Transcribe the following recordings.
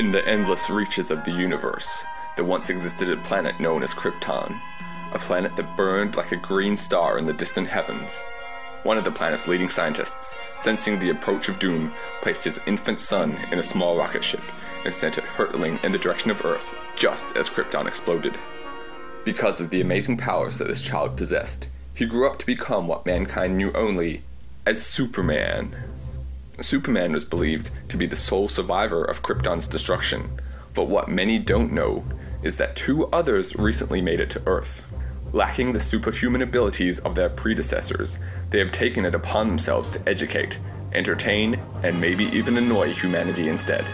In the endless reaches of the universe, there once existed a planet known as Krypton, a planet that burned like a green star in the distant heavens. One of the planet's leading scientists, sensing the approach of doom, placed his infant son in a small rocket ship and sent it hurtling in the direction of Earth just as Krypton exploded. Because of the amazing powers that this child possessed, he grew up to become what mankind knew only as Superman. Superman was believed to be the sole survivor of Krypton's destruction, but what many don't know is that two others recently made it to Earth. Lacking the superhuman abilities of their predecessors, they have taken it upon themselves to educate, entertain, and maybe even annoy humanity instead.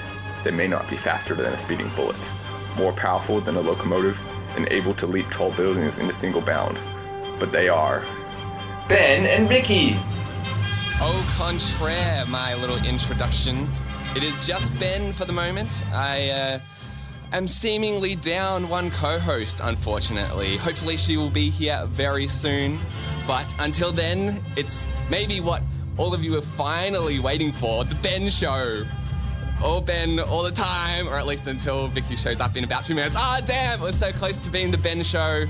They may not be faster than a speeding bullet, more powerful than a locomotive, and able to leap tall buildings in a single bound, but they are Ben and Vicki. Au contraire, my little introduction. It is just Ben for the moment. I uh, am seemingly down one co host, unfortunately. Hopefully, she will be here very soon. But until then, it's maybe what all of you are finally waiting for the Ben Show. All Ben all the time, or at least until Vicki shows up in about two minutes. Ah, damn, we're so close to being the Ben Show.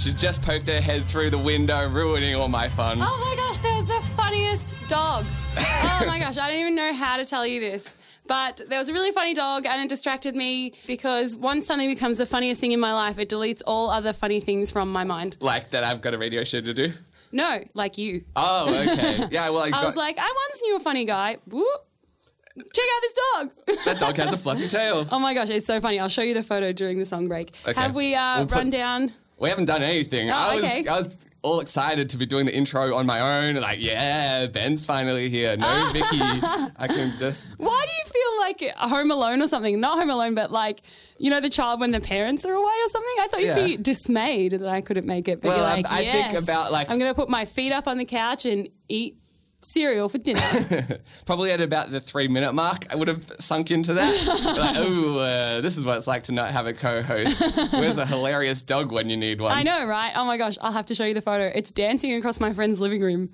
She's just poked her head through the window, ruining all my fun. Oh my gosh, there's the funniest dog. Oh my gosh, I don't even know how to tell you this. But there was a really funny dog and it distracted me because once something becomes the funniest thing in my life, it deletes all other funny things from my mind. Like that I've got a radio show to do? No, like you. Oh, okay. Yeah, well, I, I was like, I once knew a funny guy. Whoop. Check out this dog. that dog has a fluffy tail. oh my gosh, it's so funny. I'll show you the photo during the song break. Okay. Have we uh, We'll put- run down? We haven't done anything. Oh, I was okay. I was all excited to be doing the intro on my own. Like, yeah, Ben's finally here. No Vicki. I can just Why do you feel like Home Alone or something? Not Home Alone, but like, you know, the child when the parents are away or something? I thought you'd Yeah. be dismayed that I couldn't make it. But Well, I- like, I think "Yes, about, like- I'm going to put my feet up on the couch and eat cereal for dinner. probably at about the three minute mark. I would have sunk into that. like, oh, uh, this is what it's like to not have a co-host. Where's a hilarious dog when you need one? I know, right? Oh my gosh, I'll have to show you the photo. It's dancing across my friend's living room.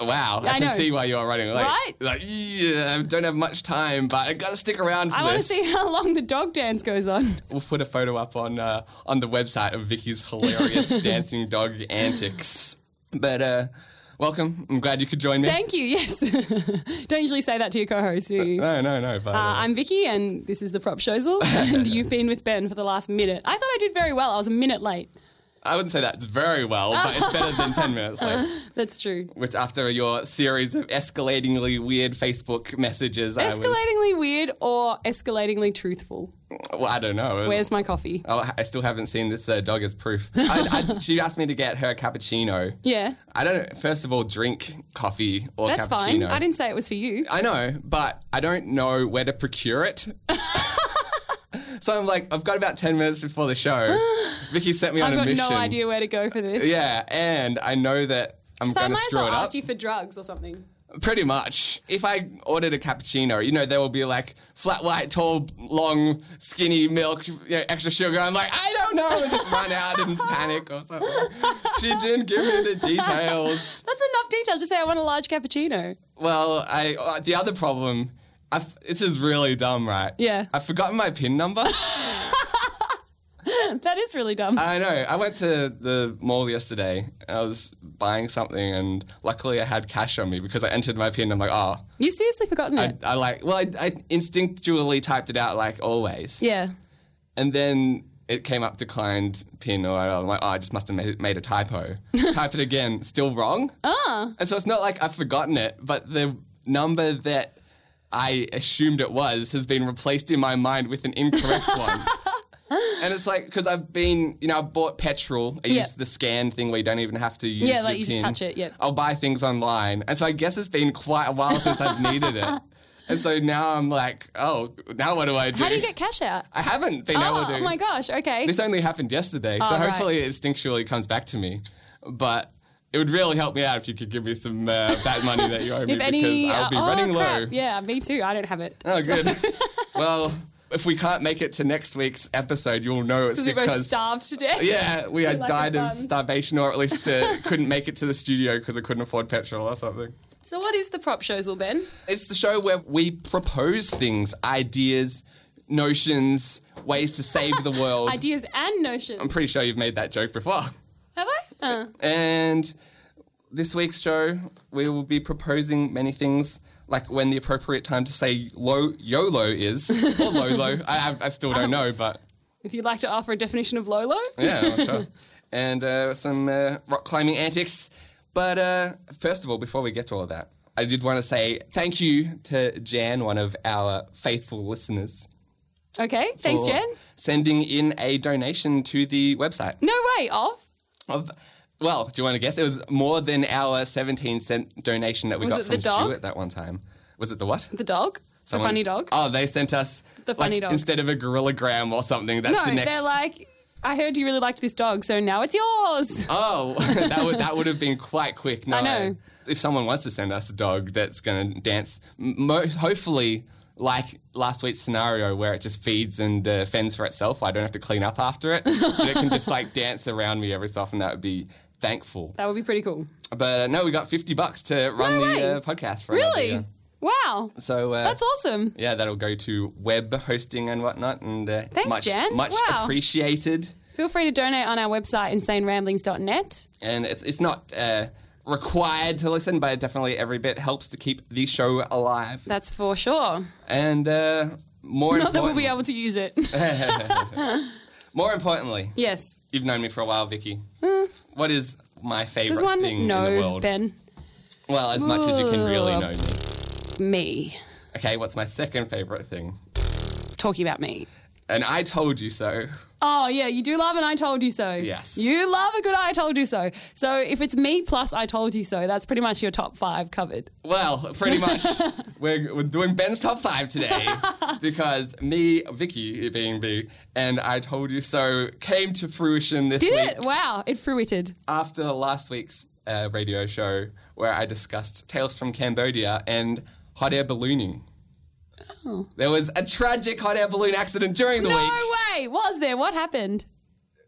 Wow, I, I can know. see why you're running. Like, Right? Like, yeah, I don't have much time, but I gotta stick around for I want to see how long the dog dance goes on. We'll put a photo up on uh, on the website of Vicki's hilarious dancing dog antics. But uh, welcome. I'm glad you could join me. Thank you, yes. Don't usually say that to your co host, do you? no, no, no. But, Uh, I'm Vicki, and this is the Propshowsal, and you've been with Ben for the last minute. I thought I did very well. I was a minute late. I wouldn't say that's very well, but it's better than 10 minutes late. That's true. Which, after your series of escalatingly weird Facebook messages, I was. Escalatingly weird or escalatingly truthful? Well, I don't know. Where's my coffee? Oh, I still haven't seen this uh, dog as proof. I, I, she asked me to get her cappuccino. Yeah, I don't, first of all, drink coffee or that's cappuccino. That's fine. I didn't say it was for you. I know, but I don't know where to procure it. so I'm like, I've got about 10 minutes before the show. Vicki sent me on a mission. I've a got mission. no idea where to go for this. Yeah, and I know that I'm So I going to might as screw well it up. ask you for drugs or something. Pretty much. If I ordered a cappuccino, you know, there will be like flat white, tall, long, skinny milk, you know, extra sugar. I'm like, I don't know, and just run out and panic or something. She didn't give me the details. That's enough detail. Just say I want a large cappuccino. Well, I uh, the other problem, I've, this is really dumb, right? Yeah. I've forgotten my PIN number. that is really dumb. I know. I went to the mall yesterday. I was buying something, and luckily I had cash on me because I entered my PIN. I'm like, oh, you seriously forgotten I, it? I like. Well, I, I instinctually typed it out like always. yeah. And then it came up declined pin, or I'm like, oh, I just must have made, made a typo. Type it again, still wrong. Ah. And so it's not like I've forgotten it, but the number that I assumed it was has been replaced in my mind with an incorrect one. And it's like, because I've been, you know, I bought petrol. I Yeah. use the scan thing where you don't even have to use Yeah, like your you just PIN. touch it, yep. I'll buy things online. And so I guess it's been quite a while since I've needed it. And so now I'm like, oh, now what do I do? How do you get cash out? I haven't been Oh, able to. oh my gosh. Okay. This only happened yesterday, so Oh, right. hopefully it instinctually comes back to me. But it would really help me out if you could give me some uh, that money that you owe me any, because I'll be uh, oh, running crap. low. Yeah, me too. I don't have it. Oh, So- good. well, if we can't make it to next week's episode, you'll know it's Because we both because. starved to death. Yeah, we had died of starvation, or at least uh, couldn't make it to the studio because I couldn't afford petrol or something. So what is the prop shows, then? It's the show where we propose things, ideas, notions, ways to save the world. Ideas and notions. I'm pretty sure you've made that joke before. Uh. And this week's show, we will be proposing many things, like when the appropriate time to say lo- YOLO is, or LOLO. I, I, still don't know, but If you'd like to offer a definition of Lolo. yeah, sure. And uh, some uh, rock climbing antics. But uh, first of all, before we get to all of that, I did want to say thank you to Jan, one of our faithful listeners. Okay, thanks, Jen. Sending in a donation to the website. No way, off. Of, well, do you want to guess? It was more than our 17 cent donation that we Was got from? Stuart that one time. Was it the what? The dog? Someone- The funny dog? Oh, they sent us The funny like, dog. instead of a gorilla gram or something. That's no, the next. they're like, I heard you really liked this dog, so now it's yours. Oh, that would that would have been quite quick. No, I know. If someone wants to send us a dog that's going to dance, mo- hopefully, like last week's scenario where it just feeds and uh, fends for itself, I don't have to clean up after it. but it can just like dance around me every so often. That would be thankful. That would be pretty cool. But uh, no, we got fifty bucks to run No the uh, podcast for Really? Wow. So uh, That's awesome. yeah, that'll go to web hosting and whatnot, and uh, Thanks, much Jen. much Wow. appreciated. Feel free to donate on our website, insaneramblings.net. and it's it's not uh, required to listen, but definitely every bit helps to keep the show alive. That's for sure. And uh, more Not that we'll be able to use it. more importantly, yes. you've known me for a while, Vicki. what is my favorite one. thing in the world? Ben. Well, as much as you can really know me. Me. Okay, what's my second favorite thing? Talking about me. And I told you so. Oh, yeah, you do love an I told you so. Yes. You love a good I told you so. So if it's me plus I told you so, that's pretty much your top five covered. Well, pretty much. we're, we're doing Ben's top five today because me, Vicki being me, and I told you so came to fruition this Did week. it? Wow, it fruited. after last week's uh, radio show where I discussed Tales from Cambodia and hot air ballooning. Oh. There was a tragic hot air balloon accident during the No week. No way. Was there? What happened?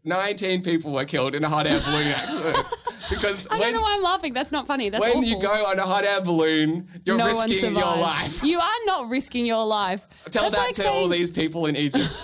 19 people were killed in a hot air balloon accident. because I when, don't know why I'm laughing. That's not funny. That's when awful. you go on a hot air balloon, you're no risking your life. You are not risking your life. Tell that's that like to saying, all these people in Egypt.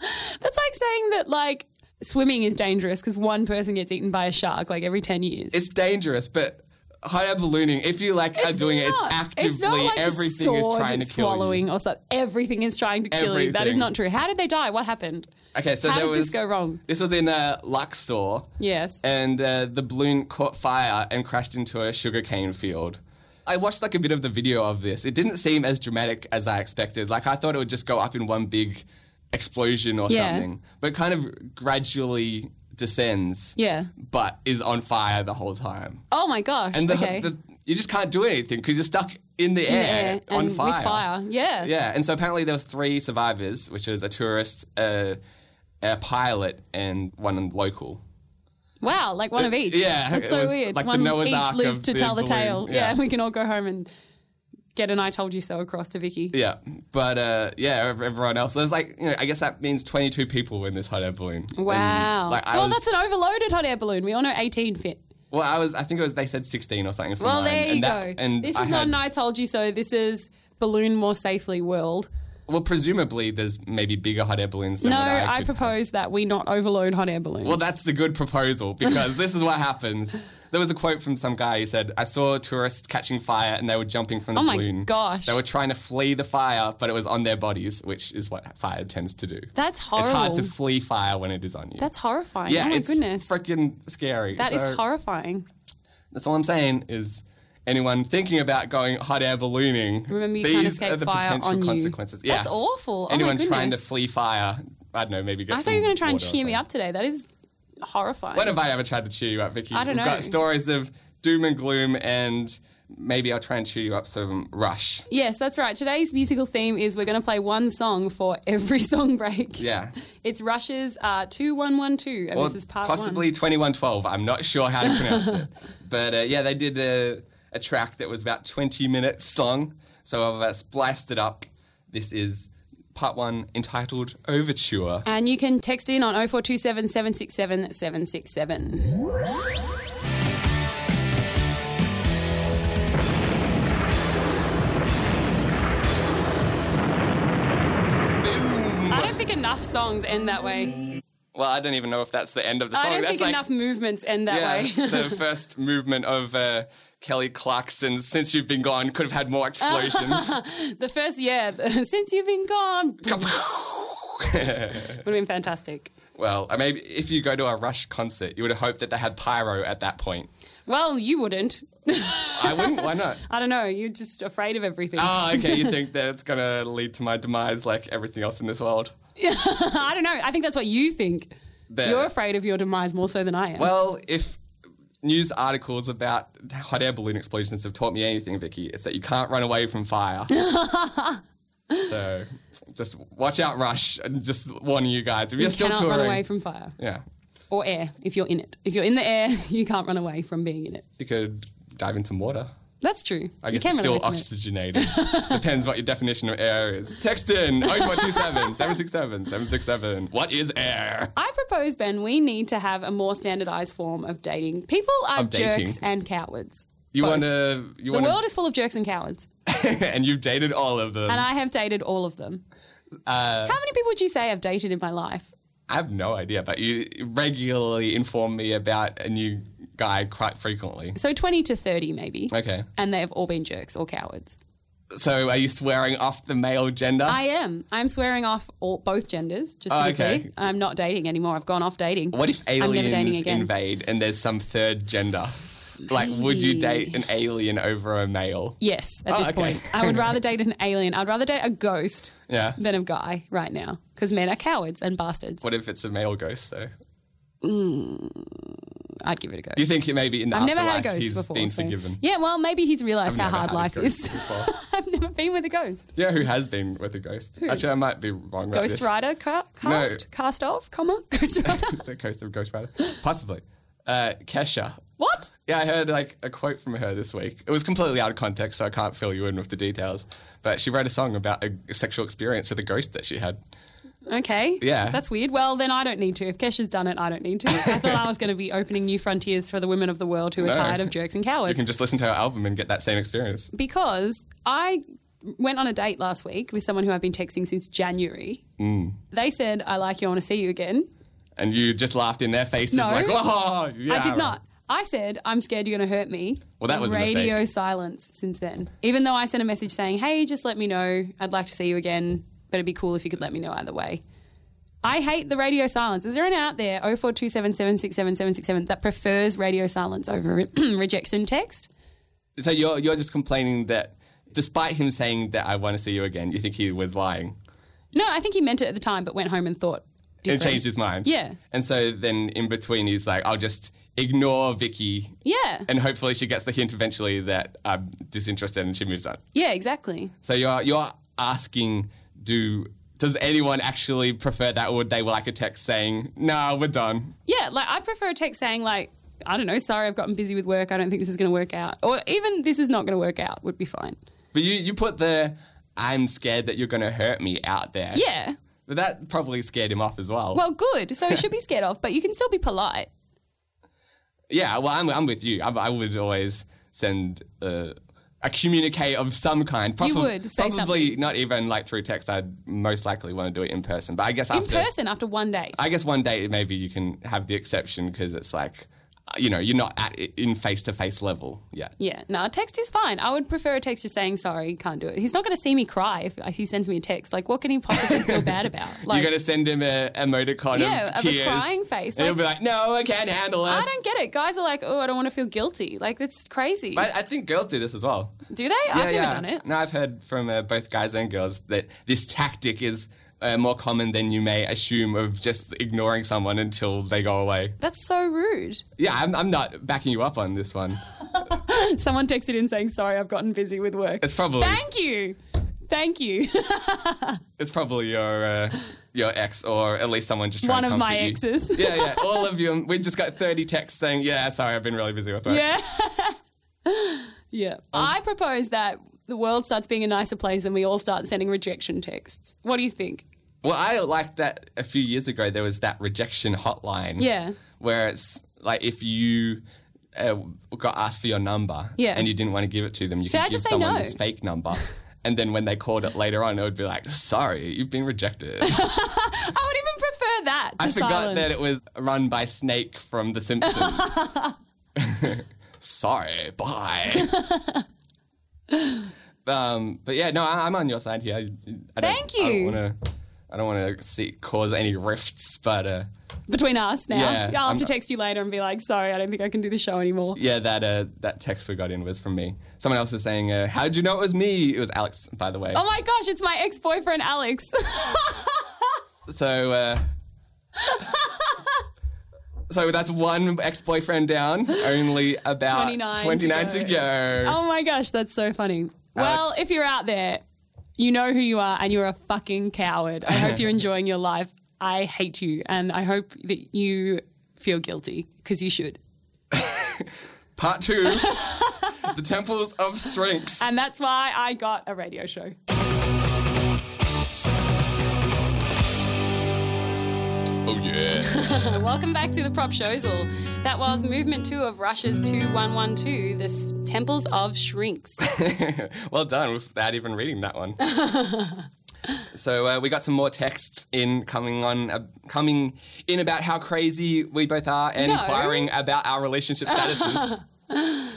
That's like saying that like swimming is dangerous because one person gets eaten by a shark like every ten years. it's dangerous, but hot air ballooning, if you like are It's doing it, it's actively It's not like a everything is trying to kill swallowing you. or something. Everything is trying to kill you. That is not true. How did they die? What happened? Okay, so How there did was this go wrong? This was in uh, Luxor. Yes. and uh, the balloon caught fire and crashed into a sugarcane field. I watched like a bit of the video of this. It didn't seem as dramatic as I expected. Like I thought it would just go up in one big explosion or Yeah. something, but kind of gradually descends. Yeah. But is on fire the whole time. Oh my gosh. And the, okay. the, you just can't do anything because you're stuck in the In the air, air on fire. with fire. Yeah. Yeah, and so apparently there was three survivors, which was a tourist, uh, a pilot, and one local. Wow, like one of each. yeah, That's so weird. like the one Noah's each Ark lived to tell the tale. Yeah. Yeah. we can all go home and get an I told you so across to Vicki. Yeah, but uh, yeah, everyone else. There's like, you know, I guess that means 22 people in this hot air balloon. And, Wow. like, I well, was, that's an overloaded hot air balloon. We all know 18 fit. well, I was. I think it was. They said 16 or something. For Well, mine, there you and that- go. And this I is not had- an I told you so. This is balloon more safely world. Well, presumably there's maybe bigger hot air balloons. Than No, I, I propose that we not overload hot air balloons. Well, that's the good proposal because this is what happens. There was a quote from some guy who said, "I saw tourists catching fire and they were jumping from the balloon. Oh my gosh. They were trying to flee the fire, but it was on their bodies, which is what fire tends to do. That's horrible. It's hard to flee fire when it is on you. That's horrifying. yeah, oh my it's goodness. freaking scary. That is So- horrifying. That's all I'm saying is anyone thinking about going hot air ballooning, Remember you these can't escape are the fire potential on you. consequences. That's Yes. awful. Oh anyone trying to flee fire, I don't know, maybe get I thought you were going to try and cheer me up today. That is horrifying. When have I ever tried to cheer you up, Vicki? I don't We've know. got stories of doom and gloom, and maybe I'll try and cheer you up some Rush. Yes, that's right. Today's musical theme is we're going to play one song for every song break. Yeah. It's Rush's uh, 2112, and Or this is part possibly one. 2112. I'm not sure how to pronounce it. But uh, yeah, they did a, a track that was about 20 minutes long. So I've uh, spliced it up. This is part one entitled Overture. And you can text in on 0427 767 767. think enough songs end that way. Well, I don't even know if that's the end of the song. I don't that's think like, enough movements end that yeah, way. the first movement of uh, Kelly Clarkson, "Since You've Been Gone" could have had more explosions. the first, yeah, since you've been gone, would have been fantastic. well, maybe if you go to a Rush concert, you would have hoped that they had pyro at that point. Well, you wouldn't. I wouldn't. Why not? I don't know. You're just afraid of everything. Oh, okay. You think that it's gonna lead to my demise, like everything else in this world? I don't know. I think that's what you think. You're afraid of your demise more so than I am. Well, if news articles about hot air balloon explosions have taught me anything, Vicki, it's that you can't run away from fire. so just watch out, Rush, and just warning you guys. If you're you still cannot touring, run away from fire yeah, or air if you're in it. If you're in the air, you can't run away from being in it. you could dive in some water. That's true. I guess it's still oxygenated. Depends what your definition of air is. Text in 0127 767 767. What is air? I propose, Ben, we need to have a more standardized form of dating. People are Of dating. jerks and cowards. You want to. The want world is full of jerks and cowards, and you've dated all of them. and I have dated all of them. Uh, How many people would you say I've dated in my life? I have no idea, but you regularly inform me about a new guy quite frequently. So 20 to 30, maybe. Okay. And they've all been jerks or cowards. So are you swearing off the male gender? I am. I'm swearing off all, both genders, just to Oh, be okay. clear. I'm not dating anymore. I've gone off dating. what if aliens invade and there's some third gender? Like, would you date an alien over a male? Yes, at Oh, this okay. point. I would rather date an alien. I'd rather date a ghost Yeah. than a guy right now because men are cowards and bastards. What if it's a male ghost, though? Mm. I'd give it a go. Do you think it maybe in the I've never had a ghost he's before. been so- forgiven? Yeah, well, maybe he's realised how hard life is. I've never been with a ghost. Yeah, who has been with a ghost? Actually, I might be wrong Ghost this. Rider ca- cast? Cast off, comma? Ghost Rider? the ghost of Ghost Rider? Possibly. Uh, Kesha. what? Yeah, I heard like a quote from her this week. It was completely out of context, so I can't fill you in with the details. But she wrote a song about a sexual experience with a ghost that she had. Okay. Yeah. That's weird. Well, then I don't need to. If Kesha's done it, I don't need to. I thought I was going to be opening new frontiers for the women of the world who are No. tired of jerks and cowards. You can just listen to her album and get that same experience. because I went on a date last week with someone who I've been texting since January. Mm. They said, I like you, I want to see you again. And you just laughed in their faces No. like, oh, yeah. I did not. I said, I'm scared you're going to hurt me. Well, that was radio silence since then. Even though I sent a message saying, hey, just let me know. I'd like to see you again, but it'd be cool if you could let me know either way. I hate the radio silence. Is there an out there, 0427 767 767, that prefers radio silence over rejection text? So you're, you're just complaining that despite him saying that I want to see you again, you think he was lying No, I think he meant it at the time, but went home and thought. and changed his mind. Yeah. And so then in between, he's like, I'll just ignore Vicki. Yeah. And hopefully she gets the hint eventually that I'm disinterested and she moves on. Yeah, exactly. So you're you're asking, do does anyone actually prefer that, or would they like a text saying, "No, we're done"? Yeah, like I prefer a text saying like, I don't know, sorry, I've gotten busy with work. I don't think this is going to work out, or even this is not going to work out would be fine. But you you put the "I'm scared that you're going to hurt me" out there. Yeah. But that probably scared him off as well. Well, good. So he should be scared off, but you can still be polite. yeah. Well, I'm I'm with you. I, I would always send. Uh, a communique of some kind. You would say probably something. not even like through text. I'd most likely want to do it in person. But I guess In after person after one date. I guess one day maybe you can have the exception because it's like, you know, you're not at in face to face level yet. yeah, no, text is fine. I would prefer a text just saying sorry, can't do it. He's not going to see me cry if he sends me a text. Like, what can he possibly feel bad about? Like, you're gonna send him a emoticon Yeah, of of a tears, crying face, and he'll be like, "No, I can't handle this." I don't get it. Guys are like, oh, I don't want to feel guilty. Like, that's crazy. But I think girls do this as well. do they? I've never done it. No, I've heard from uh, both guys and girls that this tactic is uh, more common than you may assume of just ignoring someone until they go away. That's so rude. Yeah, I'm, I'm not backing you up on this one. Someone texted in saying, sorry, I've gotten busy with work. It's probably Thank you. Thank you. it's probably your uh, your ex or at least someone just trying One of my you. exes. yeah, yeah, all of you. We just got 30 texts saying, "Yeah, sorry, I've been really busy with work." Yeah. yeah. I propose that the world starts being a nicer place and we all start sending rejection texts. What do you think? Well, I liked that a few years ago. There was that rejection hotline. Yeah. Where it's like if you uh, got asked for your number Yeah. and you didn't want to give it to them, you could I give someone no. this fake number. And then when they called it later on, it would be like, sorry, you've been rejected. I would even prefer that. I forgot silence. that it was run by Snake from The Simpsons. sorry, bye. um, but yeah, no, I, I'm on your side here. I, I don't, Thank you. I don't want to see cause any rifts, but uh, between us now. Yeah, I'll have I'm- to text you later and be like, sorry, I don't think I can do the show anymore. yeah, that uh, that text we got in was from me. Someone else is saying, uh, "How did you know it was me?" It was Alex, by the way. Oh my gosh, it's my ex boyfriend, Alex. So, uh, so that's one ex-boyfriend down. Only about 29 29 to to go. go. oh my gosh, that's so funny. Well, if you're out there, you know who you are and you're a fucking coward. I hope you're enjoying your life. I hate you and I hope that you feel guilty because you should. Part two: the temples of Syrinx. And that's why I got a radio show. Oh yeah. Welcome back to the Propshowsal. That was movement two of Rush's 2112, the S- Temples of Syrinx. well done without even reading that one. so uh, we got some more texts in coming on, uh, coming in about how crazy we both are, and No. inquiring about our relationship statuses.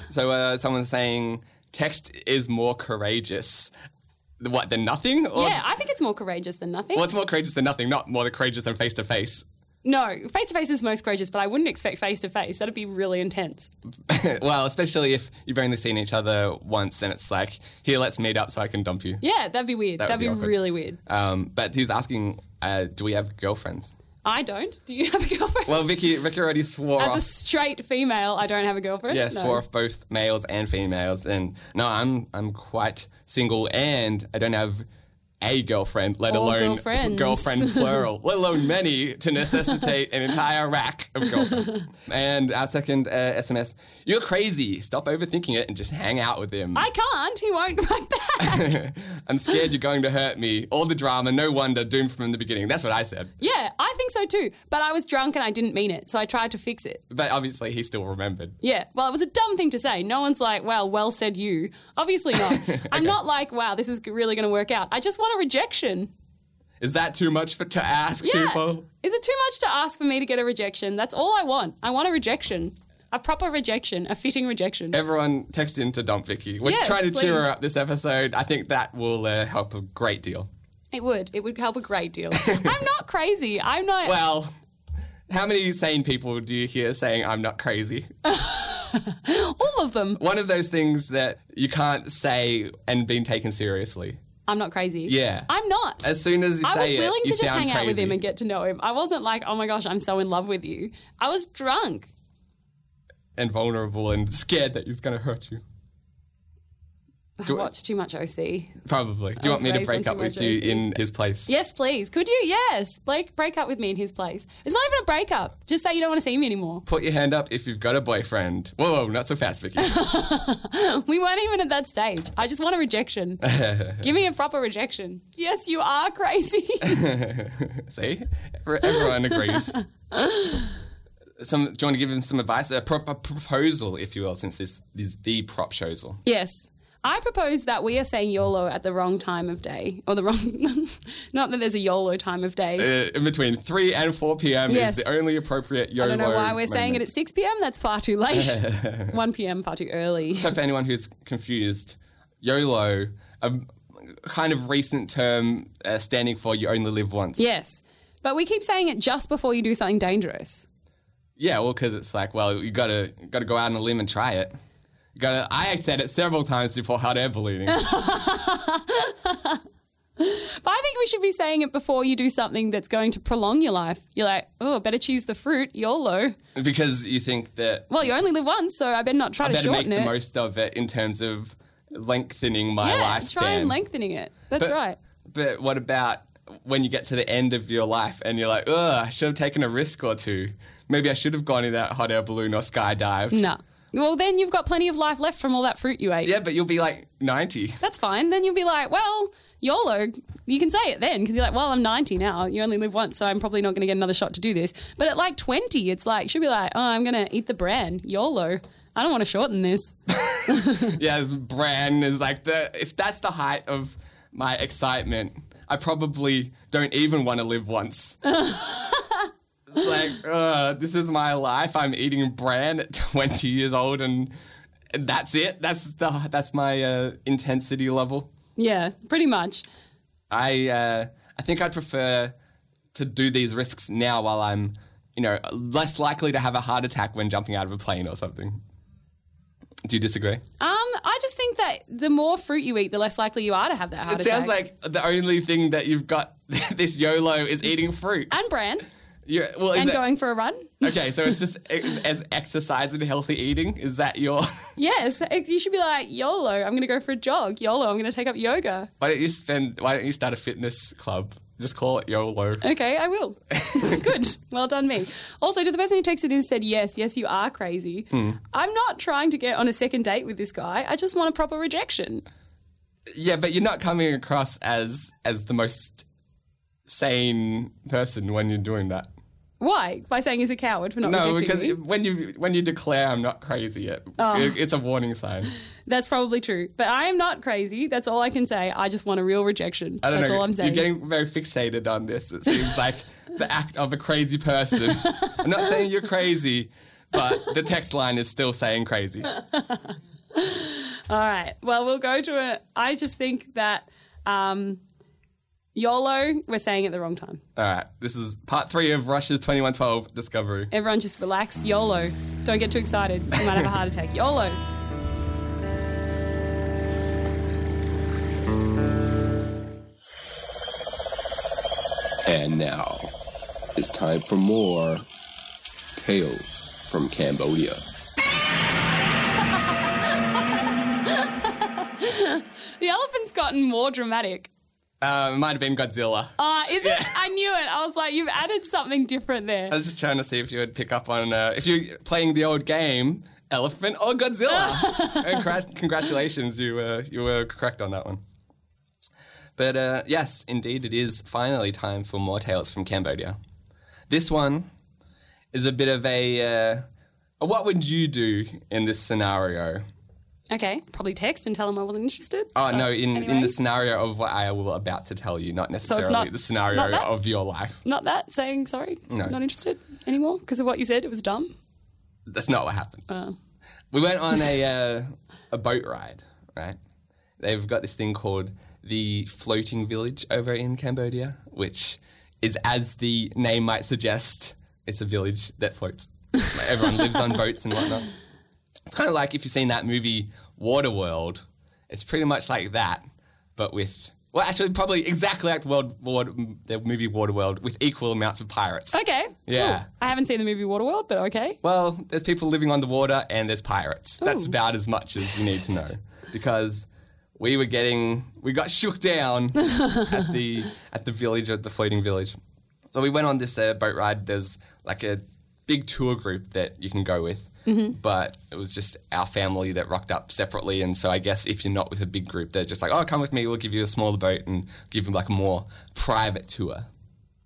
so uh, someone's saying text is more courageous. What than nothing? Or yeah, I think it's more courageous than nothing. what's more courageous than nothing? Not more courageous than face to face. No, face to face is most courageous, but I wouldn't expect face to face. That'd be really intense. Well, especially if you've only seen each other once, then it's like, here, let's meet up so I can dump you. Yeah, that'd be weird. That would that'd be be, really weird. Um, but he's asking, uh, do we have girlfriends? I don't. Do you have a girlfriend? Well, Vicki, Vicki already swore As a straight female, I don't have a girlfriend. Yeah, No. swore off both males and females, and no, I'm I'm quite single, and I don't have a girlfriend, let Or alone girlfriends. girlfriend plural, let alone many to necessitate an entire rack of girlfriends. and our second uh, SMS: You're crazy. Stop overthinking it and just hang out with him. I can't. He won't write back. I'm scared you're going to hurt me. All the drama, no wonder, doomed from the beginning. That's what I said. yeah, I think so too. But I was drunk and I didn't mean it, so I tried to fix it. But obviously, he still remembered. Yeah, well, it was a dumb thing to say. No one's like, well, well said you. Obviously not. I'm not like, wow, this is really going to work out. I just want a rejection. Is that too much for, to ask Yeah. people? Is it too much to ask for me to get a rejection? That's all I want. I want a rejection. A proper rejection, a fitting rejection. Everyone text in to dump Vicki. We're Yes, trying to cheer her up this episode. I think that will uh, help a great deal. It would. It would help a great deal. I'm not crazy. I'm not. Well, how many sane people do you hear saying I'm not crazy? all of them. One of those things that you can't say and being taken seriously. I'm not crazy. Yeah. I'm not. As soon as you say it, I was willing it, to just hang crazy. out with him and get to know him. I wasn't like, oh my gosh, I'm so in love with you. I was drunk. and vulnerable and scared that he's going to hurt you. I Do- watched too much OC. Probably. Do you want me to break up with you OC. in his place? Yes, please. Could you? Yes. Blake, break up with me in his place. It's not even a breakup. Just say you don't want to see me anymore. Put your hand up if you've got a boyfriend. Whoa, whoa not so fast, Vicki. We weren't even at that stage. I just want a rejection. Give me a proper rejection. Yes, you are crazy. See? Everyone agrees. Some, do you want to give him some advice? A, pro- a proposal, if you will, since this is the propshowsal. yes. I propose that we are saying YOLO at the wrong time of day. Or the wrong. not that there's a YOLO time of day. Uh, in between 3 and 4 p.m. Yes. is the only appropriate YOLO I don't know why we're saying it at 6 p.m. That's far too late. 1 p.m. far too early. So for anyone who's confused, YOLO, a kind of recent term uh, standing for you only live once. Yes. But we keep saying it just before you do something dangerous. Yeah, well, because it's like, well, you gotta gotta go out on a limb and try it. I said it several times before hot air ballooning. But I think we should be saying it before you do something that's going to prolong your life. You're like, oh, better choose the fruit, YOLO. because you think that Well, you only live once, so I better not try I to better make shorten the it. most of it in terms of lengthening my life. yeah, lifespan. try and lengthening it. That's But- right. But what about when you get to the end of your life and you're like, ugh, I should have taken a risk or two. Maybe I should have gone in that hot air balloon or skydived. No. Well, then you've got plenty of life left from all that fruit you ate. Yeah, but you'll be like 90. That's fine. Then you'll be like, well, YOLO. You can say it then because you're like, well, I'm 90 now. You only live once, so I'm probably not going to get another shot to do this. But at like 20, it's like, you should be like, oh, I'm going to eat the bran. YOLO. I don't want to shorten this. yeah, Bran is like the if that's the height of my excitement, I probably don't even want to live once. it's like, uh, this is my life. I'm eating Bran at 20 years old, and that's it. That's the that's my uh, intensity level. Yeah, pretty much. I uh, I think I'd prefer to do these risks now while I'm, you know, less likely to have a heart attack when jumping out of a plane or something. Do you disagree? Um, I just think that the more fruit you eat, the less likely you are to have that heart It attack. sounds like the only thing that you've got this YOLO is eating fruit. and Bran Yeah, well, is and it- going for a run. okay, so it's just ex- as exercise and healthy eating. Is that your? Yes, you should be like YOLO. I'm going to go for a jog. YOLO. I'm going to take up yoga. why don't you spend? Why don't you start a fitness club? Just call it YOLO. Okay, I will. Good. Well done, me. Also, to the person who texted in said, yes, yes, you are crazy. Hmm. I'm not trying to get on a second date with this guy. I just want a proper rejection. Yeah, but you're not coming across as as the most sane person when you're doing that. Why? By saying he's a coward for not No, because me? when you when you declare I'm not crazy yet, Oh. it- it's a warning sign. That's probably true. But I am not crazy. That's all I can say. I just want a real rejection. I don't That's know. all I'm saying. You're getting very fixated on this. It seems like the act of a crazy person. I'm not saying you're crazy, but the text line is still saying crazy. All right. Well, we'll go to it. I just think that um, YOLO, we're saying it the wrong time. All right, this is part three of Rush's 2112 Discovery. Everyone just relax. YOLO. Don't get too excited. You might have a heart attack. YOLO. And now it's time for more Tales from Cambodia. The elephant's gotten more dramatic. Uh, it might have been Godzilla. Ah, is it? I knew it. I was like, you've added something different there. I was just trying to see if you would pick up on uh, if you're playing the old game, Elephant or Godzilla. Congratulations, you uh, you were correct on that one. But uh, yes, indeed, it is finally time for more tales from Cambodia. This one is a bit of a. Uh, a what would you do in this scenario? Okay, probably text and tell him I wasn't interested. Oh no, in, in the scenario of what I will about to tell you, not necessarily not- the scenario of your life. Not that saying sorry. No. Not interested anymore because of what you said. It was dumb. That's not what happened. Uh, We went on a uh, a boat ride, right? They've got this thing called the floating village over in Cambodia, which is, as the name might suggest, it's a village that floats. Like, everyone lives on boats and whatnot. It's kind of like if you've seen that movie Waterworld. It's pretty much like that, but with well, actually, probably exactly like the world, world the movie Waterworld with equal amounts of pirates. okay. Yeah. cool. I haven't seen the movie Waterworld, but okay. Well, there's people living on the water and there's pirates. That's about as much as you need to know. Because we were getting we got shook down at the at the village at the floating village. So we went on this uh, boat ride. There's like a big tour group that you can go with. But it was just our family that rocked up separately, and so I guess if you're not with a big group, they're just like, "Oh, come with me. We'll give you a smaller boat and give you like a more private tour."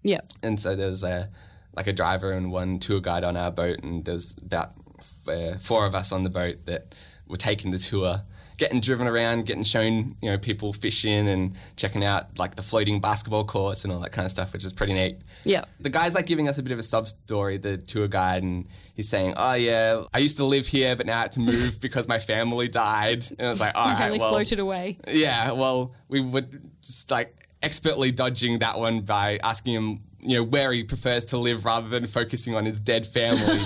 Yeah. And so there's a like a driver and one tour guide on our boat, and there's about f- uh, four of us on the boat that were taking the tour, getting driven around, getting shown you know people fishing and checking out like the floating basketball courts and all that kind of stuff, which is pretty neat. Yeah. The guy's like giving us a bit of a sub story, the tour guide, and he's saying, "Oh yeah, I used to live here, but now I had to move because my family died." And I was like, "All right, only well." floated away. Yeah, well, we would just like expertly dodging that one by asking him, you know, where he prefers to live rather than focusing on his dead family.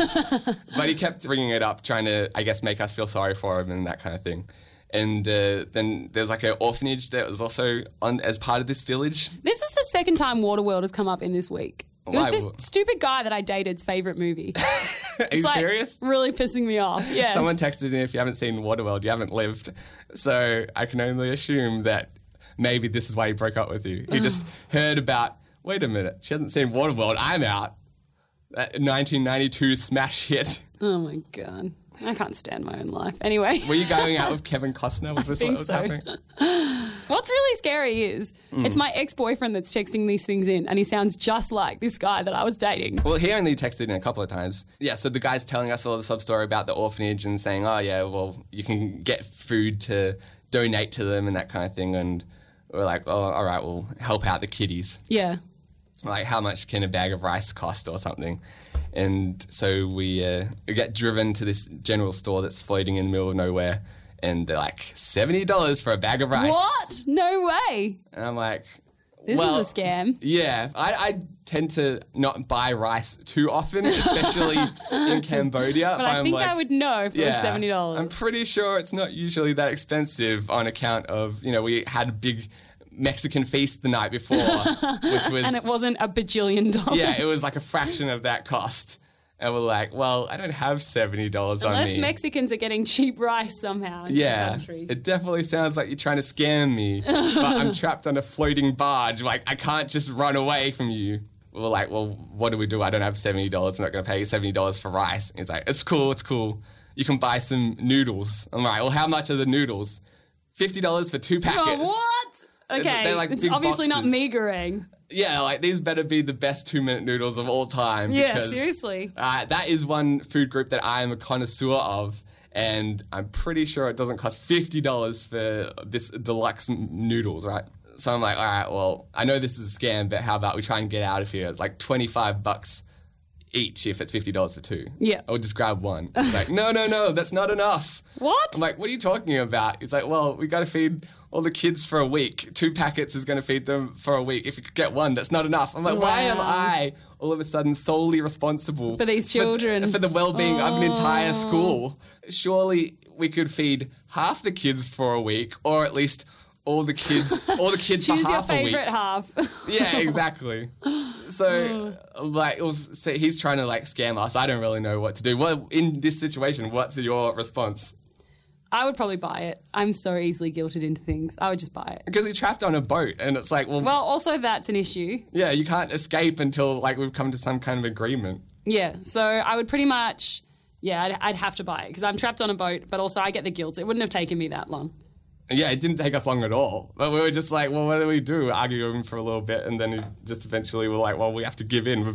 but he kept bringing it up, trying to, I guess, make us feel sorry for him and that kind of thing. And uh, then there's like an orphanage that was also on as part of this village. This is the second time Waterworld has come up in this week. It was Why? this stupid guy that I dated's favorite movie. Are you It's like serious? really pissing me off. Yes. Someone texted in if you haven't seen Waterworld, you haven't lived. So I can only assume that maybe this is why he broke up with you. He just heard about, wait a minute, she hasn't seen Waterworld, I'm out. That 1992 smash hit. oh my god. I can't stand my own life. Anyway. Were you going out with Kevin Costner? Was this what was so. happening? What's really scary is Mm. it's my ex boyfriend that's texting these things in, and he sounds just like this guy that I was dating. Well, he only texted in a couple of times. Yeah, so the guy's telling us a little sub story about the orphanage and saying, oh, yeah, well, you can get food to donate to them and that kind of thing. And we're like, oh, all right, we'll help out the kiddies. Yeah. Like, how much can a bag of rice cost or something? And so we, uh, we get driven to this general store that's floating in the middle of nowhere. And they're like, $70 for a bag of rice. What? No way. And I'm like, This well, is a scam. Yeah, I, I tend to not buy rice too often, especially in Cambodia. But I I'm think like, I would know if it was seventy dollars. I'm pretty sure it's not usually that expensive on account of you know we had a big Mexican feast the night before, which was and it wasn't a bajillion dollars. yeah, it was like a fraction of that cost. And we're like, well, I don't have seventy dollars on Unless. Mexicans are getting cheap rice somehow. In Yeah, country. it definitely sounds like you're trying to scam me, but I'm trapped on a floating barge. Like, I can't just run away from you. We're like, well, what do we do? I don't have $70. I'm not going to pay $70 for rice. He's like, it's cool, it's cool. You can buy some noodles. I'm like, well, how much are the noodles? $50 for two packets. Oh, what? Okay, they're like it's obviously not boxes. meagering. Yeah, like these better be the best two minute noodles of all time. Yeah, because, seriously. Uh, that is one food group that I am a connoisseur of. And I'm pretty sure it doesn't cost $50 for this deluxe noodles, right? So I'm like, all right, well, I know this is a scam, but how about we try and get out of here? It's like 25 bucks each if it's $50 for two. Yeah. I'll just grab one. He's like, no, no, no, that's not enough. What? I'm like, what are you talking about? It's like, well, we got to feed all the kids for a week. Two packets is going to feed them for a week. If you could get one, that's not enough. I'm like, why am I all of a sudden solely responsible For these children. for, the well-being of an entire Oh. school? Surely we could feed half the kids for a week, or at least all the kids, all the kids Choose for your half a week. favorite half. Yeah, exactly. So, oh. like, it was, so he's trying to like scam us. I don't really know what to do. What in this situation? What's your response? I would probably buy it. I'm so easily guilted into things. I would just buy it. Because he's trapped on a boat, and it's like, well, Well, also that's an issue. yeah, you can't escape until like we've come to some kind of agreement. Yeah. So I would pretty much, yeah, I'd, I'd have to buy it because I'm trapped on a boat, but also I get the guilt. It wouldn't have taken me that long. Yeah, it didn't take us long at all. But we were just like, well, what do we do? Arguing for a little bit, and then just eventually we're like, well, we have to give in. We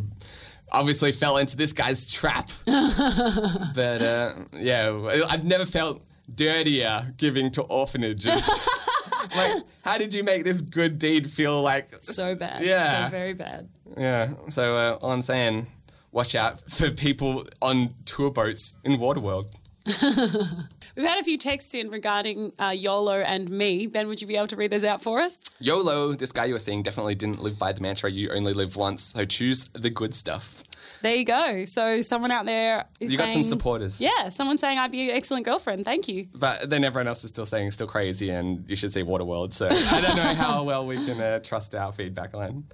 obviously fell into this guy's trap. but uh, yeah, I've never felt dirtier giving to orphanages. like, how did you make this good deed feel like So bad. Yeah. So very bad. Yeah. So uh, all I'm saying, watch out for people on tour boats in Waterworld. We've had a few texts in regarding uh, YOLO and me. Ben, would you be able to read those out for us? YOLO, this guy you were seeing definitely didn't live by the mantra "you only live once," so choose the good stuff. There you go. So someone out there is You got some supporters. Yeah, someone's saying I'd be an excellent girlfriend. Thank you. But then everyone else is still saying still crazy, and you should see Waterworld. So I don't know how well we can uh, trust our feedback line.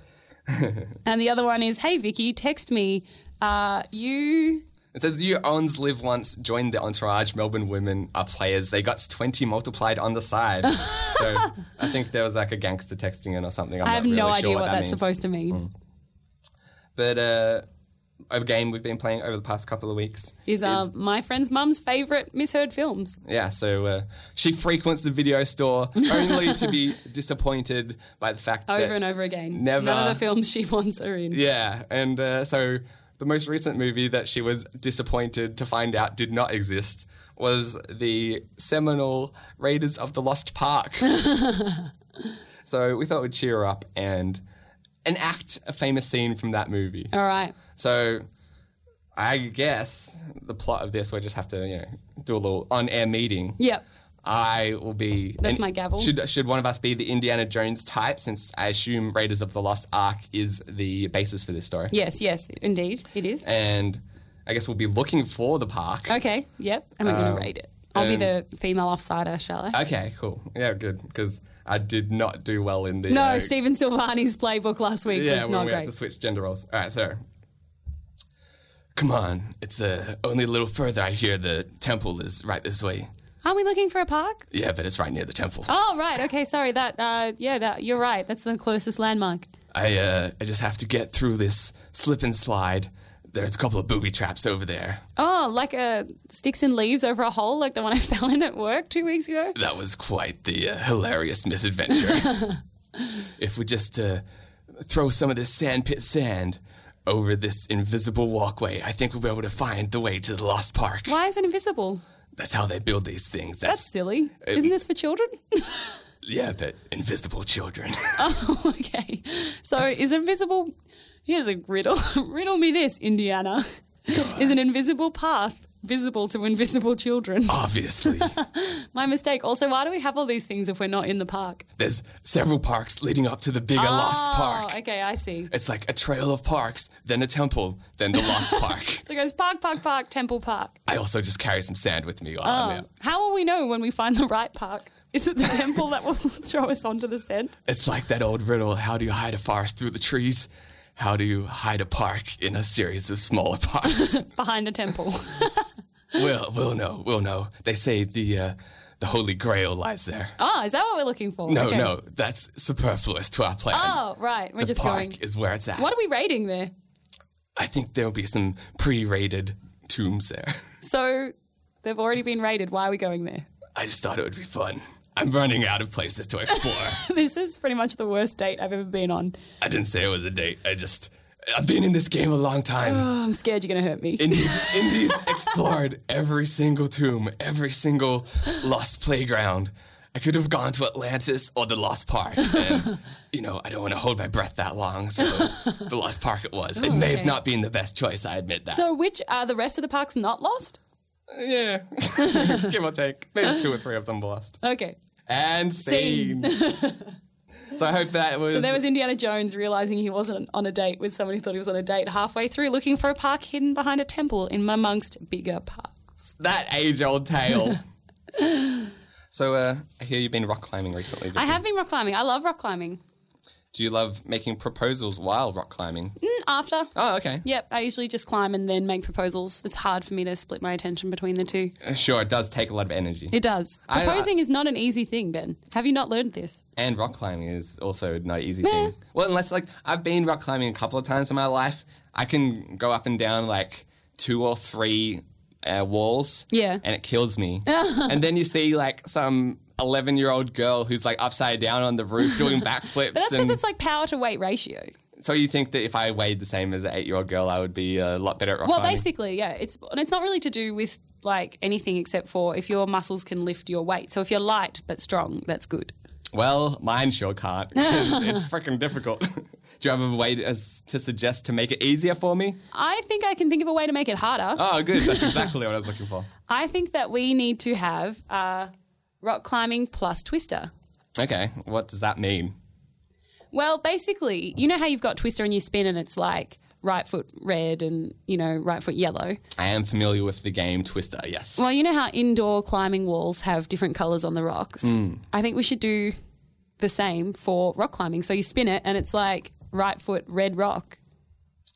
And the other one is, hey Vicki, text me. Uh, you It says you owns live once, joined the entourage. Melbourne women are players. They got twenty multiplied on the side. so I think there was like a gangster texting in or something. I'm I have really no sure idea what, that that's means. supposed to mean. But uh, a game we've been playing over the past couple of weeks Is uh, my friend's mum's favourite misheard films. Yeah, so uh, she frequents the video store only to be disappointed by the fact that Over and over again. Never. None of the films she wants are in. Yeah, and uh, so the most recent movie that she was disappointed to find out did not exist was the seminal Raiders of the Lost Park. so we thought we'd cheer her up and enact a famous scene from that movie. All right. So I guess the plot of this, we just have to, you know, do a little on-air meeting. Yep. I will be. That's my gavel. Should should one of us be the Indiana Jones type? Since I assume Raiders of the Lost Ark is the basis for this story. Yes, yes, indeed, it is. And I guess we'll be looking for the park. Okay, yep. And we're going Um, to raid it. I'll be the female offsider, shall I? Okay, cool. Yeah, good. Because I did not do well in the. no, uh, Stephen Silvani's playbook last week Yeah, was not we great. had to switch gender roles. All right, so. Come on, it's uh, only a little further. I hear the temple is right this way. Aren't we looking for a park? Yeah, but it's right near the temple. Oh, right. Okay, sorry. That, uh, yeah, that you're right. That's the closest landmark. I uh, I just have to get through this slip and slide. there's a couple of booby traps over there. Oh, like uh, sticks and leaves over a hole, like the one I fell in at work two weeks ago. That was quite the uh, hilarious misadventure. if we just uh, throw some of this sandpit sand over this invisible walkway, I think we'll be able to find the way to the Lost Park. Why is it invisible? That's how they build these things. That's That's, silly. Isn't this for children? yeah, but invisible children. oh, okay. So is invisible? Here's a riddle. riddle me this, Indiana. Is an invisible path visible to invisible children? Obviously, My mistake. Also, why do we have all these things if we're not in the park? there's several parks leading up to the bigger Lost Oh, Park. okay, I see. It's like a trail of parks, then a temple, then the Lost Park. So it goes park, park, park, temple, park. I also just carry some sand with me while I'm Oh, out. how will we know when we find the right park? Is it the temple that will throw us onto the scent? It's like that old riddle how do you hide a forest through the trees? How do you hide a park in a series of smaller parks? Behind a temple. We'll, we'll know. We'll know. They say the, uh, the Holy Grail lies there. oh, is that what we're looking for? No, Okay. no, that's superfluous to our plan. Oh, right. We're the just park going. is where it's at. What are we rating there? I think there'll be some pre-rated tombs there. So they've already been rated. Why are we going there? I just thought it would be fun. I'm running out of places to explore. This is pretty much the worst date I've ever been on. I didn't say it was a date. I just I've been in this game a long time. Oh, I'm scared you're going to hurt me. Indy's, Indy's explored every single tomb, every single lost playground. I could have gone to Atlantis or the Lost Park. And, you know, I don't want to hold my breath that long, so the Lost Park it was. It oh, may okay. have not been the best choice, I admit that. so, which are the rest of the parks not lost? Uh, yeah, give or take. Maybe two or three of them were lost. Okay. And scene. So I hope that was. So there was Indiana Jones realizing he wasn't on a date with someone who thought he was on a date halfway through, looking for a park hidden behind a temple in amongst bigger parks. that age old tale. so uh, I hear you've been rock climbing recently. I Vicki. have been rock climbing. I love rock climbing. Do you love making proposals while rock climbing? Mm, After. Oh, okay. Yep, I usually just climb and then make proposals. It's hard for me to split my attention between the two. Uh, Sure, it does take a lot of energy. It does. I- Proposing is not an easy thing, Ben. Have you not learned this? and rock climbing is also not an easy thing. Well, unless like I've been rock climbing a couple of times in my life, I can go up and down like two or three uh, walls. Yeah. and it kills me. and then you see like some eleven-year-old girl who's like upside down on the roof doing backflips. But that's because and it's like power to weight ratio. so you think that if I weighed the same as an eight-year-old girl, I would be a lot better at rock Well, climbing? basically, yeah. It's and it's not really to do with like anything except for if your muscles can lift your weight. So if you're light but strong, that's good. Well, mine sure can't. it's freaking difficult. Do you have a way to, as, to suggest to make it easier for me? I think I can think of a way to make it harder. Oh, good. That's exactly what I was looking for. I think that we need to have uh, rock climbing plus twister. Okay, what does that mean? Well, basically, you know how you've got twister and you spin and it's like right foot red and you know right foot yellow. I am familiar with the game Twister, yes. Well, you know how indoor climbing walls have different colors on the rocks. Hmm. I think we should do the same for rock climbing. So you spin it and it's like right foot red rock.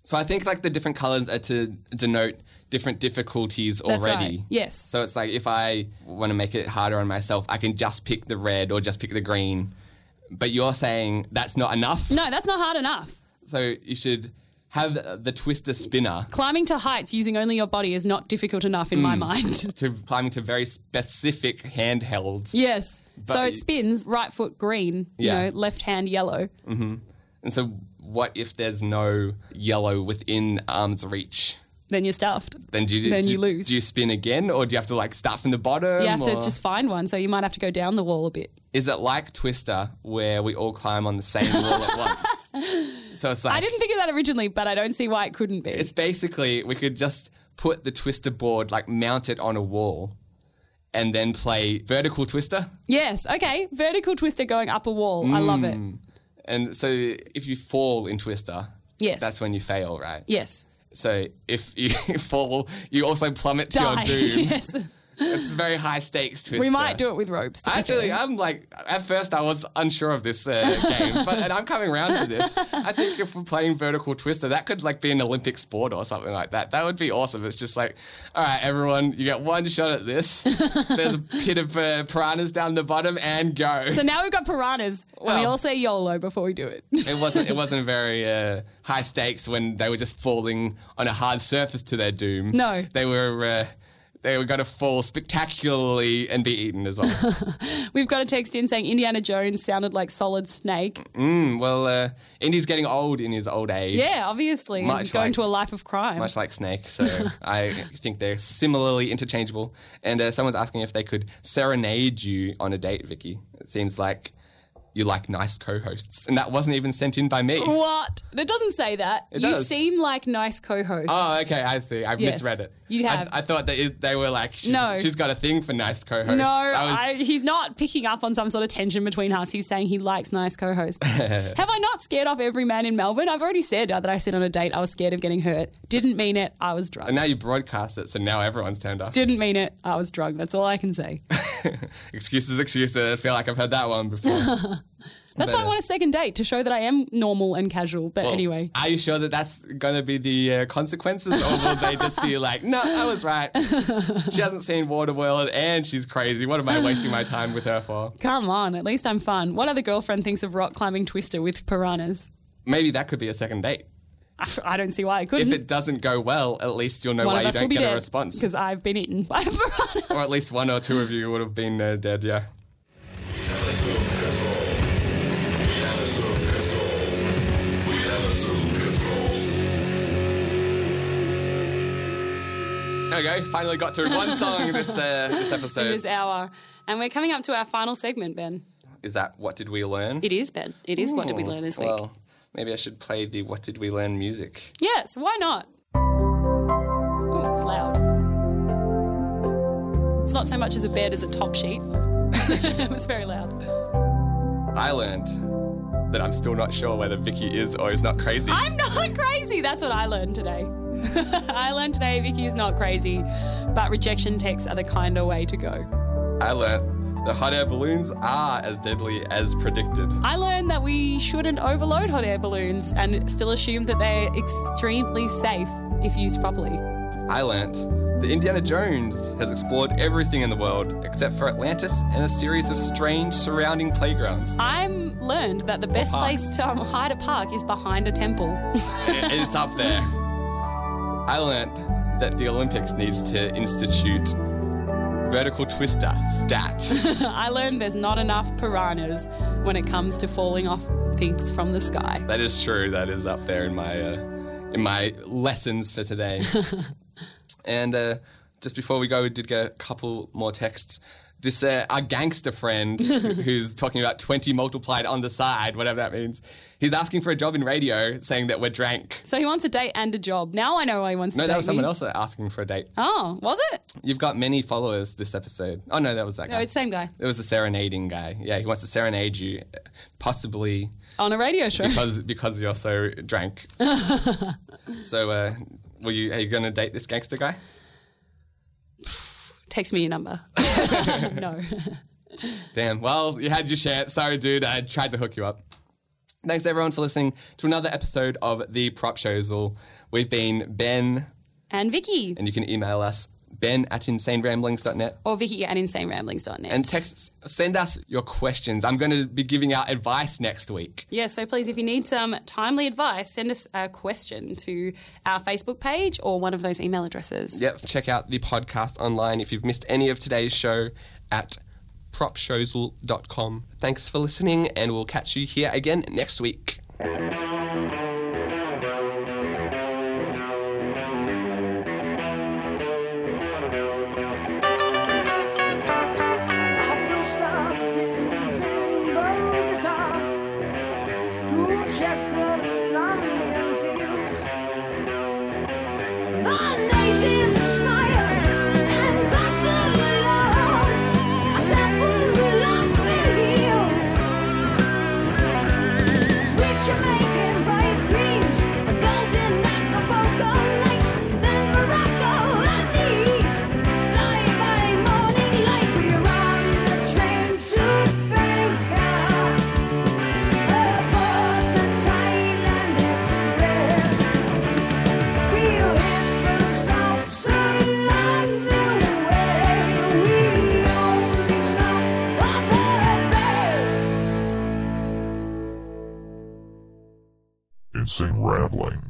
So I think like the different colors are to denote different difficulties That's already. right. Yes. So it's like if I want to make it harder on myself, I can just pick the red or just pick the green. But you're saying that's not enough. No, that's not hard enough. So you should have the Twister spinner Climbing to heights using only your body is not difficult enough in my mind. to climbing to very specific handhelds. yes. so it spins right foot green, you Yeah. know, left hand yellow. Mhm. And so what if there's no yellow within arm's reach? Then you're stuffed. Then do you, Then do, you lose. Do you spin again, or do you have to like start from the bottom? You have to or- just find one, so you might have to go down the wall a bit. Is it like Twister, where we all climb on the same wall at once? So it's like I didn't think of that originally, but I don't see why it couldn't be. it's basically we could just put the Twister board like mount it on a wall, and then play vertical Twister. yes, okay. Vertical twister going up a wall. I love it. Mm. And so if you fall in Twister, Yes. that's when you fail, right? Yes. So if you fall, you also plummet to Die. your doom. yes. It's very high stakes twister. We might do it with ropes. Actually. I'm like at first I was unsure of this uh, game, but and I'm coming around to this. I think if we're playing vertical twister, that could like be an Olympic sport or something like that. That would be awesome. It's just like, all right, everyone, you get one shot at this. There's a pit of uh, piranhas down the bottom, and go. So now we've got piranhas, and we all say YOLO before we do it. it wasn't. It wasn't very uh, high stakes when they were just falling on a hard surface to their doom. No. they were. They were going to fall spectacularly and be eaten as well. We've got a text in saying Indiana Jones sounded like Solid Snake. Mm, well, uh, Indy's getting old in his old age. Yeah, obviously. Much going like- to a life of crime. much like Snake. So I think they're similarly interchangeable. And uh, someone's asking if they could serenade you on a date, Vicki. It seems like you like nice co-hosts, and that wasn't even sent in by me. What? It doesn't say that. It you does. seem like nice co-hosts. Oh, okay, I see. I've Yes, misread it. you I- have. I, thought that it, they were like, she's, No. she's got a thing for nice co-hosts. No, I was, I, he's not picking up on some sort of tension between us. He's saying he likes nice co-hosts. Have I not scared off every man in Melbourne? I've already said uh, that I said on a date I was scared of getting hurt. Didn't mean it. I was drunk. and now you broadcast it, so now everyone's turned off. Didn't mean it. I was drunk. That's all I can say. excuses, excuses. I feel like I've heard that one before. That's why I want a second date to show that I am normal and casual. But Well, anyway, Are you sure that that's going to be the uh, consequences, or will they just be like, no, I was right. She hasn't seen Waterworld and she's crazy. What am I wasting my time with her for? come on. At least I'm fun. What other girlfriend thinks of rock climbing Twister with piranhas? Maybe that could be a second date. I don't see why I couldn't. If it doesn't go well, at least you'll know one why you don't get a response. because I've been eaten by a piranha. Or at least one or two of you would have been uh, dead, yeah. We go. Finally got through one song this uh, this episode. this hour. And we're coming up to our final segment, Ben. Is that what did we learn? It is, Ben. It is what did we learn this week? Well, maybe I should play the what did we learn music. Yes, why not? Oh, it's loud. It's not so much as a bed as a top sheet. it was very loud. I learned that I'm still not sure whether Vicki is or is not crazy. I'm not crazy. That's what I learned today. I learned today Vicki is not crazy, but rejection texts are the kinder way to go. I learned the hot air balloons are as deadly as predicted. I learned that we shouldn't overload hot air balloons and still assume that they're extremely safe if used properly. I learned that Indiana Jones has explored everything in the world except for Atlantis and a series of strange surrounding playgrounds. I'm learned that the best place to um, hide a park is behind a temple. it's up there. I learned that the Olympics needs to institute vertical twister stats. I learned there's not enough piranhas when it comes to falling off things from the sky. that is true. That is up there in my uh, in my lessons for today. and uh, just before we go, we did get a couple more texts. This uh, our gangster friend who's talking about twenty multiplied on the side, whatever that means. He's asking for a job in radio, saying that we're drank. So he wants a date and a job. Now I know why he wants No, that was someone me. else asking for a date. Oh, was it? You've got many followers this episode. Oh no, that was that guy. No, it's the same guy It was the serenading guy. Yeah, he wants to serenade you, possibly on a radio show. because because you're so drank. so, uh, will you? Are you going to date this gangster guy? Text me your number. no. Damn. Well, you had your chance. Sorry, dude. I tried to hook you up. Thanks everyone for listening to another episode of the Propshowsal. We've been Ben, And Vicki. and you can email us ben at insaneramblings.net. Or Vicki at insaneramblings.net. And text, send us your questions. I'm going to be giving out advice next week. Yeah, so please, if you need some timely advice, send us a question to our Facebook page or one of those email addresses. Yep, check out the podcast online if you've missed any of today's show at propshowsal.com. Thanks for listening, and we'll catch you here again next week. Entrancing Ramblings.